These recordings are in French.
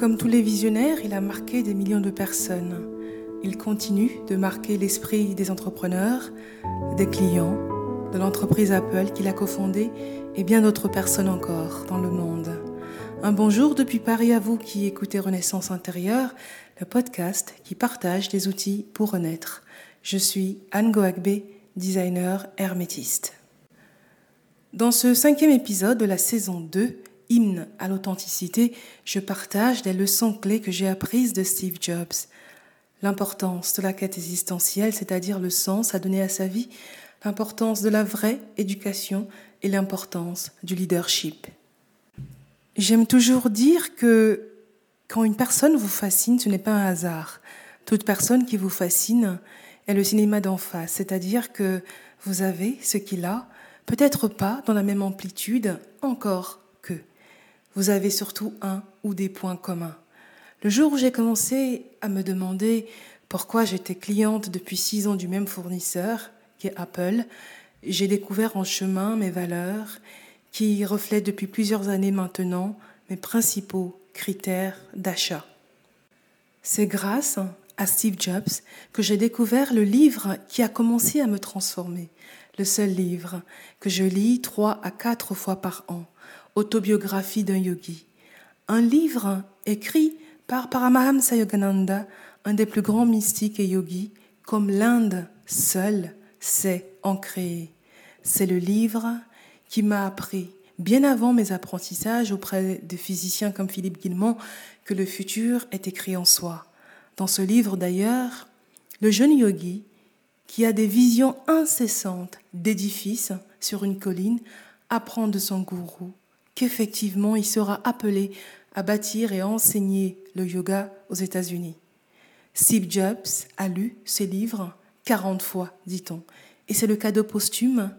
Comme tous les visionnaires, il a marqué des millions de personnes. Il continue de marquer l'esprit des entrepreneurs, des clients, de l'entreprise Apple qu'il a cofondée et bien d'autres personnes encore dans le monde. Un bonjour depuis Paris à vous qui écoutez Renaissance intérieure, le podcast qui partage des outils pour renaître. Je suis Anne Goagbe, designer hermétiste. Dans ce cinquième épisode de la saison 2, Hymne à l'authenticité, je partage des leçons clés que j'ai apprises de Steve Jobs. L'importance de la quête existentielle, c'est-à-dire le sens à donner à sa vie, l'importance de la vraie éducation et l'importance du leadership. J'aime toujours dire que quand une personne vous fascine, ce n'est pas un hasard. Toute personne qui vous fascine est le cinéma d'en face, c'est-à-dire que vous avez ce qu'il a, peut-être pas dans la même amplitude, encore que vous avez surtout un ou des points communs. Le jour où j'ai commencé à me demander pourquoi j'étais cliente depuis six ans du même fournisseur, qui est Apple, j'ai découvert en chemin mes valeurs qui reflètent depuis plusieurs années maintenant mes principaux critères d'achat. C'est grâce à Steve Jobs que j'ai découvert le livre qui a commencé à me transformer, le seul livre que je lis trois à quatre fois par an, Autobiographie d'un yogi. Un livre écrit par Paramahamsa Yogananda, un des plus grands mystiques et yogis, comme l'Inde seule sait en créer. C'est le livre qui m'a appris, bien avant mes apprentissages auprès de physiciens comme Philippe Guillemont, que le futur est écrit en soi. Dans ce livre d'ailleurs, le jeune yogi, qui a des visions incessantes d'édifices sur une colline, apprend de son gourou qu'effectivement il sera appelé à bâtir et enseigner le yoga aux États-Unis. Steve Jobs a lu ces livres 40 fois, dit-on, et c'est le cadeau posthume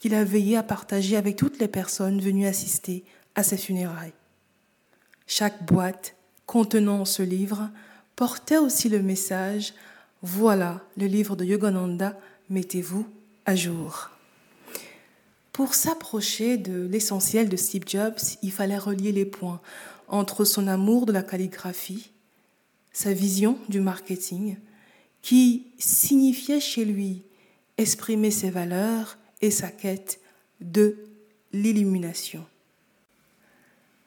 qu'il a veillé à partager avec toutes les personnes venues assister à ses funérailles. Chaque boîte contenant ce livre portait aussi le message Voilà le livre de Yogananda, mettez-vous à jour. Pour s'approcher de l'essentiel de Steve Jobs, il fallait relier les points entre son amour de la calligraphie, sa vision du marketing, qui signifiait chez lui exprimer ses valeurs et sa quête de l'illumination.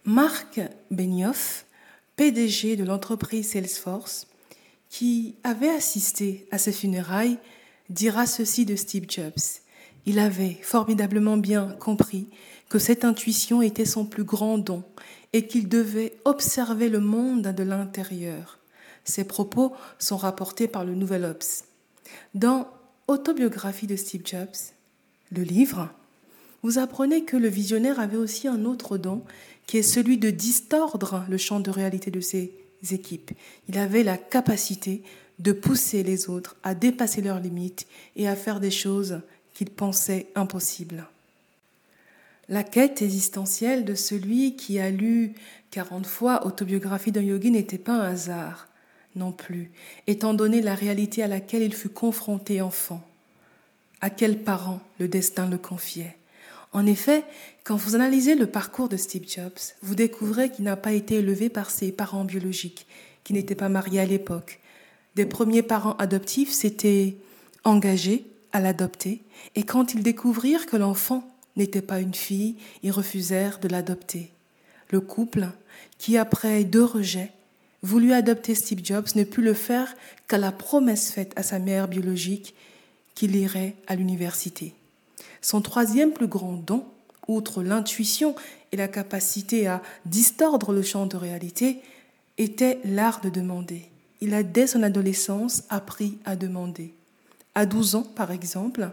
Marc Benioff, PDG de l'entreprise Salesforce, qui avait assisté à ses funérailles, dira ceci de Steve Jobs. Il avait formidablement bien compris que cette intuition était son plus grand don et qu'il devait observer le monde de l'intérieur. Ces propos sont rapportés par le Nouvel Obs. Dans Autobiographie de Steve Jobs, le livre, vous apprenez que le visionnaire avait aussi un autre don qui est celui de distordre le champ de réalité de ses équipes. Il avait la capacité de pousser les autres à dépasser leurs limites et à faire des choses qu'il pensait impossible. La quête existentielle de celui qui a lu 40 fois Autobiographie d'un yogi n'était pas un hasard non plus, étant donné la réalité à laquelle il fut confronté enfant. À quels parents le destin le confiait? En effet, quand vous analysez le parcours de Steve Jobs, vous découvrez qu'il n'a pas été élevé par ses parents biologiques, qui n'étaient pas mariés à l'époque. Des premiers parents adoptifs s'étaient engagés à l'adopter, et quand ils découvrirent que l'enfant n'était pas une fille, ils refusèrent de l'adopter. Le couple, qui après deux rejets, voulut adopter Steve Jobs, ne put le faire qu'à la promesse faite à sa mère biologique qu'il irait à l'université. Son troisième plus grand don, outre l'intuition et la capacité à distordre le champ de réalité, était l'art de demander. Il a dès son adolescence appris à demander. À 12 ans, par exemple,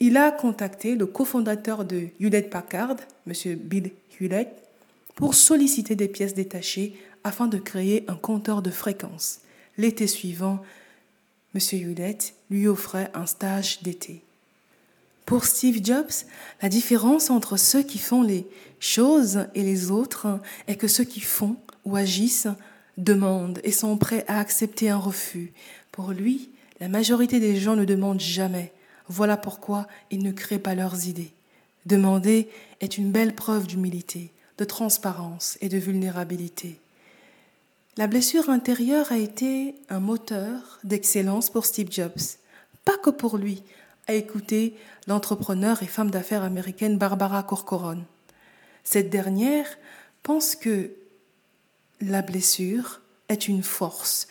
il a contacté le cofondateur de Hewlett Packard, M. Bill Hewlett, pour solliciter des pièces détachées afin de créer un compteur de fréquences. L'été suivant, M. Hewlett lui offrait un stage d'été. Pour Steve Jobs, la différence entre ceux qui font les choses et les autres est que ceux qui font ou agissent demandent et sont prêts à accepter un refus. Pour lui, la majorité des gens ne demandent jamais. Voilà pourquoi ils ne créent pas leurs idées. Demander est une belle preuve d'humilité, de transparence et de vulnérabilité. La blessure intérieure a été un moteur d'excellence pour Steve Jobs, pas que pour lui, a écouté l'entrepreneur et femme d'affaires américaine Barbara Corcoran. Cette dernière pense que la blessure est une force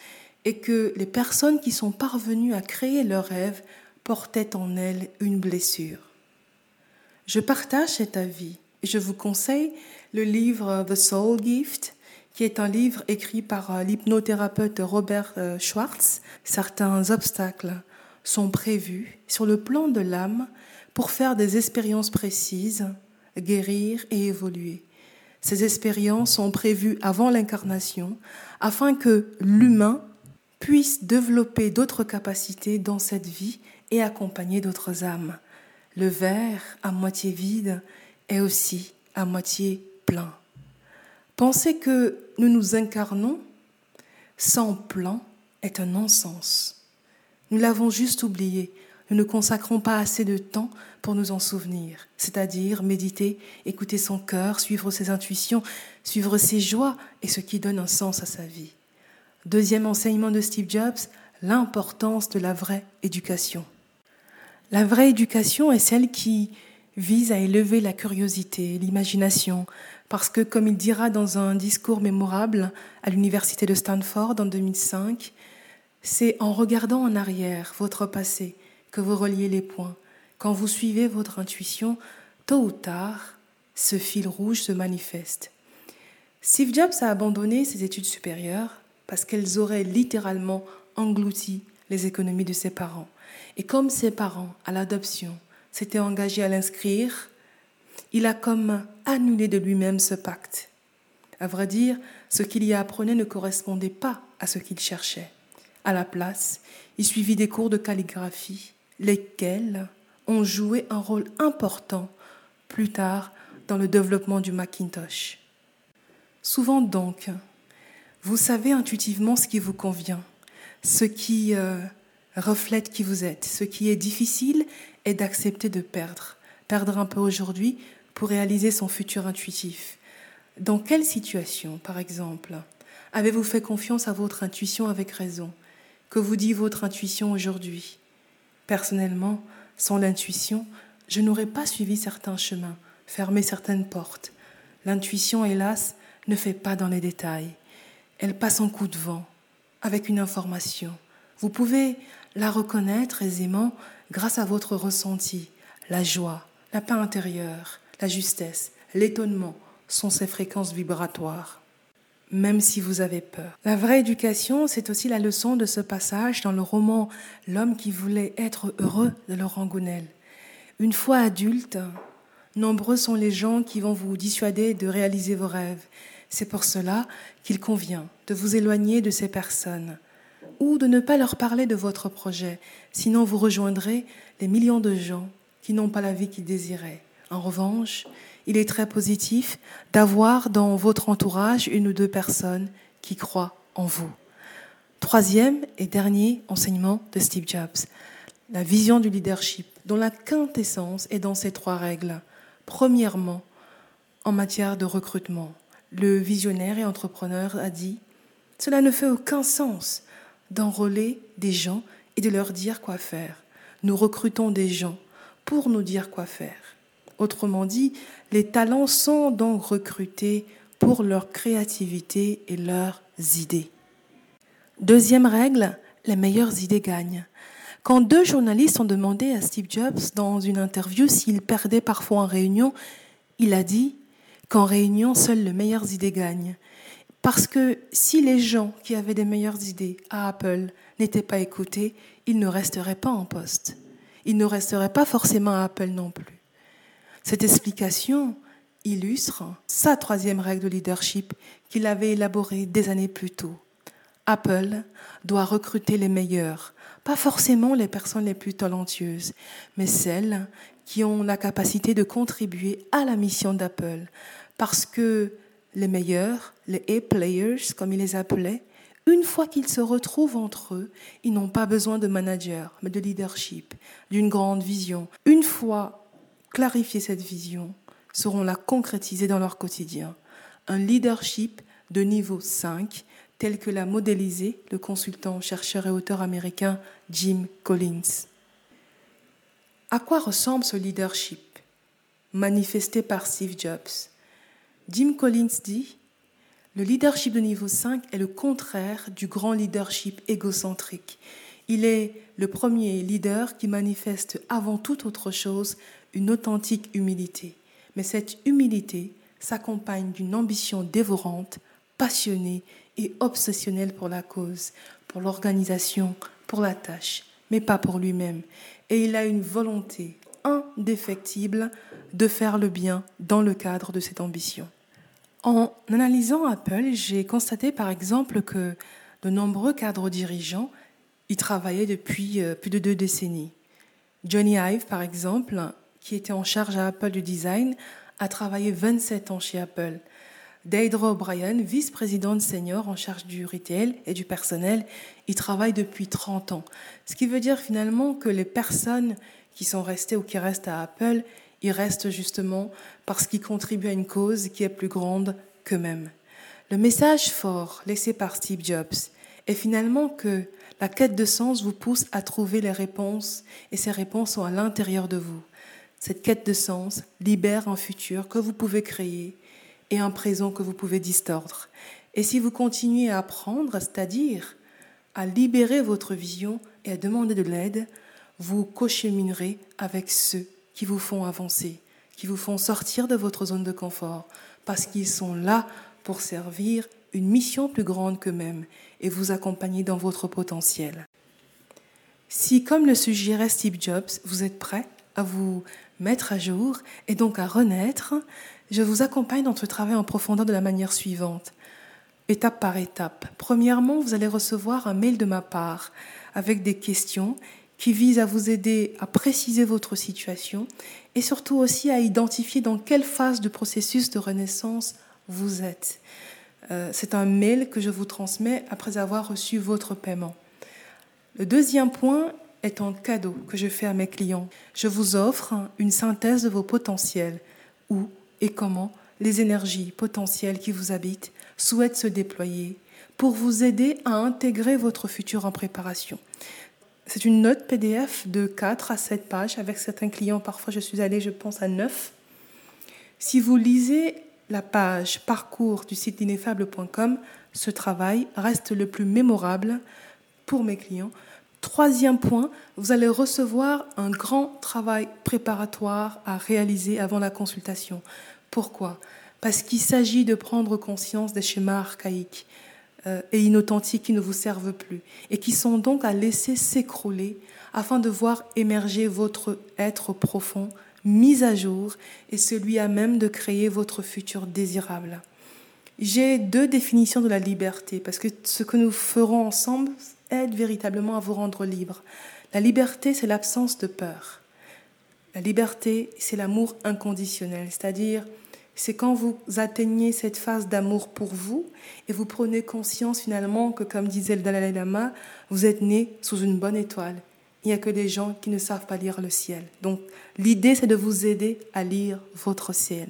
et que les personnes qui sont parvenues à créer leur rêve portaient en elles une blessure. Je partage cet avis et je vous conseille le livre The Soul Gift qui est un livre écrit par euh, l'hypnothérapeute Robert euh, Schwartz. Certains obstacles sont prévus sur le plan de l'âme pour faire des expériences précises, guérir et évoluer. Ces expériences sont prévues avant l'incarnation afin que l'humain puisse développer d'autres capacités dans cette vie et accompagner d'autres âmes. Le verre à moitié vide est aussi à moitié plein. Penser que nous nous incarnons sans plan est un non-sens. Nous l'avons juste oublié. Nous ne consacrons pas assez de temps pour nous en souvenir, c'est-à-dire méditer, écouter son cœur, suivre ses intuitions, suivre ses joies et ce qui donne un sens à sa vie. Deuxième enseignement de Steve Jobs, l'importance de la vraie éducation. La vraie éducation est celle qui vise à élever la curiosité, l'imagination, parce que, comme il dira dans un discours mémorable à l'université de Stanford en 2005, c'est en regardant en arrière votre passé que vous reliez les points. Quand vous suivez votre intuition, tôt ou tard, ce fil rouge se manifeste. Steve Jobs a abandonné ses études supérieures parce qu'elles auraient littéralement englouti les économies de ses parents. Et comme ses parents, à l'adoption, s'étaient engagés à l'inscrire, il a comme annulé de lui-même ce pacte. À vrai dire, ce qu'il y apprenait ne correspondait pas à ce qu'il cherchait. À la place, il suivit des cours de calligraphie, lesquels ont joué un rôle important plus tard dans le développement du Macintosh. Souvent donc, vous savez intuitivement ce qui vous convient, ce qui euh, reflète qui vous êtes. Ce qui est difficile est d'accepter de perdre. Perdre un peu aujourd'hui pour réaliser son futur intuitif. Dans quelle situation, par exemple, avez-vous fait confiance à votre intuition avec raison Que vous dit votre intuition aujourd'hui? Personnellement, sans l'intuition, je n'aurais pas suivi certains chemins, fermé certaines portes. L'intuition, hélas, ne fait pas dans les détails. Elle passe en coup de vent, avec une information. Vous pouvez la reconnaître aisément grâce à votre ressenti, la joie, la paix intérieure, la justesse, l'étonnement sont ces fréquences vibratoires, même si vous avez peur. La vraie éducation, c'est aussi la leçon de ce passage dans le roman L'homme qui voulait être heureux de Laurent Gounel. Une fois adulte, nombreux sont les gens qui vont vous dissuader de réaliser vos rêves. C'est pour cela qu'il convient de vous éloigner de ces personnes ou de ne pas leur parler de votre projet, sinon vous rejoindrez les millions de gens qui n'ont pas la vie qu'ils désiraient. En revanche, il est très positif d'avoir dans votre entourage une ou deux personnes qui croient en vous. Troisième et dernier enseignement de Steve Jobs, la vision du leadership, dont la quintessence est dans ces trois règles. Premièrement, en matière de recrutement, le visionnaire et entrepreneur a dit Cela ne fait aucun sens d'enrôler des gens et de leur dire quoi faire. Nous recrutons des gens pour nous dire quoi faire. Autrement dit, les talents sont donc recrutés pour leur créativité et leurs idées. Deuxième règle, les meilleures idées gagnent. Quand deux journalistes ont demandé à Steve Jobs dans une interview s'il perdait parfois en réunion, il a dit qu'en réunion, seules les meilleures idées gagnent. Parce que si les gens qui avaient des meilleures idées à Apple n'étaient pas écoutés, ils ne resteraient pas en poste. Ils ne resteraient pas forcément à Apple non plus. Cette explication illustre sa troisième règle de leadership qu'il avait élaborée des années plus tôt. Apple doit recruter les meilleurs, pas forcément les personnes les plus talentueuses, mais celles qui ont la capacité de contribuer à la mission d'Apple, parce que les meilleurs, les A-players, comme il les appelait, une fois qu'ils se retrouvent entre eux, ils n'ont pas besoin de manager, mais de leadership, d'une grande vision. Une fois clarifier cette vision, sauront la concrétiser dans leur quotidien. Un leadership de niveau 5 tel que l'a modélisé le consultant, chercheur et auteur américain Jim Collins. À quoi ressemble ce leadership manifesté par Steve Jobs? Jim Collins dit Le leadership de niveau 5 est le contraire du grand leadership égocentrique. Il est le premier leader qui manifeste avant toute autre chose une authentique humilité. Mais cette humilité s'accompagne d'une ambition dévorante, passionnée et obsessionnelle pour la cause, pour l'organisation, pour la tâche, mais pas pour lui-même. Et il a une volonté indéfectible de faire le bien dans le cadre de cette ambition. En analysant Apple, j'ai constaté par exemple que de nombreux cadres dirigeants y travaillaient depuis euh, plus de deux décennies. Johnny Ive, par exemple, qui était en charge à Apple du design, a travaillé 27 ans chez Apple. Deidre O'Brien, vice-présidente senior en charge du retail et du personnel, y travaille depuis 30 ans. Ce qui veut dire finalement que les personnes qui sont restées ou qui restent à Apple, y restent justement parce qu'ils contribuent à une cause qui est plus grande qu'eux-mêmes. Le message fort laissé par Steve Jobs est finalement que la quête de sens vous pousse à trouver les réponses et ces réponses sont à l'intérieur de vous. Cette quête de sens libère un futur que vous pouvez créer et un présent que vous pouvez distordre. Et si vous continuez à apprendre, c'est-à-dire à libérer votre vision et à demander de l'aide, vous cocheminerez avec ceux qui vous font avancer, qui vous font sortir de votre zone de confort, parce qu'ils sont là pour servir une mission plus grande qu'eux-mêmes et vous accompagner dans votre potentiel. Si, comme le suggérait Steve Jobs, vous êtes prêt à vous mettre à jour et donc à renaître, je vous accompagne dans ce travail en profondeur de la manière suivante, étape par étape. Premièrement, vous allez recevoir un mail de ma part avec des questions qui visent à vous aider à préciser votre situation et surtout aussi à identifier dans quelle phase du processus de renaissance vous êtes. Euh, c'est un mail que je vous transmets après avoir reçu votre paiement. Le deuxième point est un cadeau que je fais à mes clients. Je vous offre une synthèse de vos potentiels, où et comment les énergies potentielles qui vous habitent souhaitent se déployer pour vous aider à intégrer votre futur en préparation. C'est une note PDF de 4 à 7 pages. Avec certains clients, parfois je suis allée, je pense, à 9. Si vous lisez la page parcours du site ineffable.com, ce travail reste le plus mémorable pour mes clients Troisième point, vous allez recevoir un grand travail préparatoire à réaliser avant la consultation. Pourquoi? Parce qu'il s'agit de prendre conscience des schémas archaïques euh, et inauthentiques qui ne vous servent plus et qui sont donc à laisser s'écrouler afin de voir émerger votre être profond, mis à jour et celui à même de créer votre futur désirable. J'ai deux définitions de la liberté parce que ce que nous ferons ensemble, aide véritablement à vous rendre libre. La liberté, c'est l'absence de peur. La liberté, c'est l'amour inconditionnel, c'est-à-dire c'est quand vous atteignez cette phase d'amour pour vous et vous prenez conscience finalement que, comme disait le Dalai Lama, vous êtes né sous une bonne étoile. Il n'y a que des gens qui ne savent pas lire le ciel. Donc l'idée, c'est de vous aider à lire votre ciel.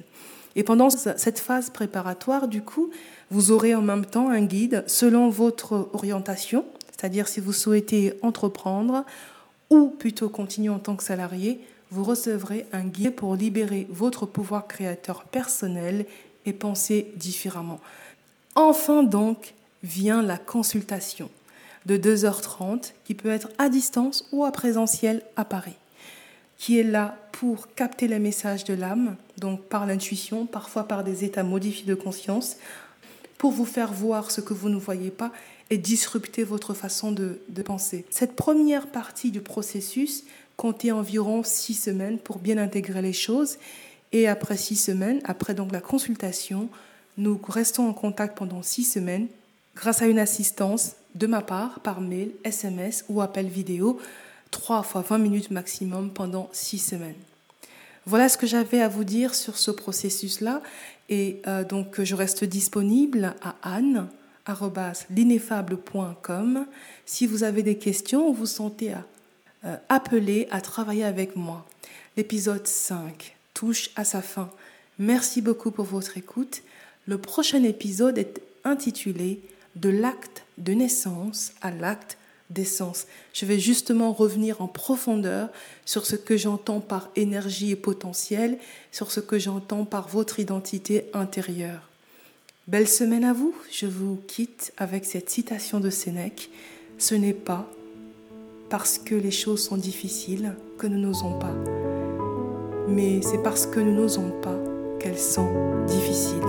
Et pendant cette phase préparatoire, du coup, vous aurez en même temps un guide selon votre orientation, c'est-à-dire si vous souhaitez entreprendre ou plutôt continuer en tant que salarié, vous recevrez un guide pour libérer votre pouvoir créateur personnel et penser différemment. Enfin donc vient la consultation de 2h30 qui peut être à distance ou à présentiel à Paris, qui est là pour capter les messages de l'âme, donc par l'intuition, parfois par des états modifiés de conscience, pour vous faire voir ce que vous ne voyez pas et disrupter votre façon de, penser. Cette première partie du processus comptait environ six semaines pour bien intégrer les choses. Et après six semaines, après donc la consultation, nous restons en contact pendant six semaines grâce à une assistance de ma part par mail, SMS ou appel vidéo, trois fois 20 minutes maximum pendant six semaines. Voilà ce que j'avais à vous dire sur ce processus-là. Et euh, donc, je reste disponible à Anne l'ineffable.com si vous avez des questions ou vous sentez euh, appelé à travailler avec moi. L'épisode 5 touche à sa fin. Merci beaucoup pour votre écoute. Le prochain épisode est intitulé de l'acte de naissance à l'acte d'essence. Je vais justement revenir en profondeur sur ce que j'entends par énergie et potentiel, sur ce que j'entends par votre identité intérieure. Belle semaine à vous, je vous quitte avec cette citation de Sénèque. Ce n'est pas parce que les choses sont difficiles que nous n'osons pas, mais c'est parce que nous n'osons pas qu'elles sont difficiles.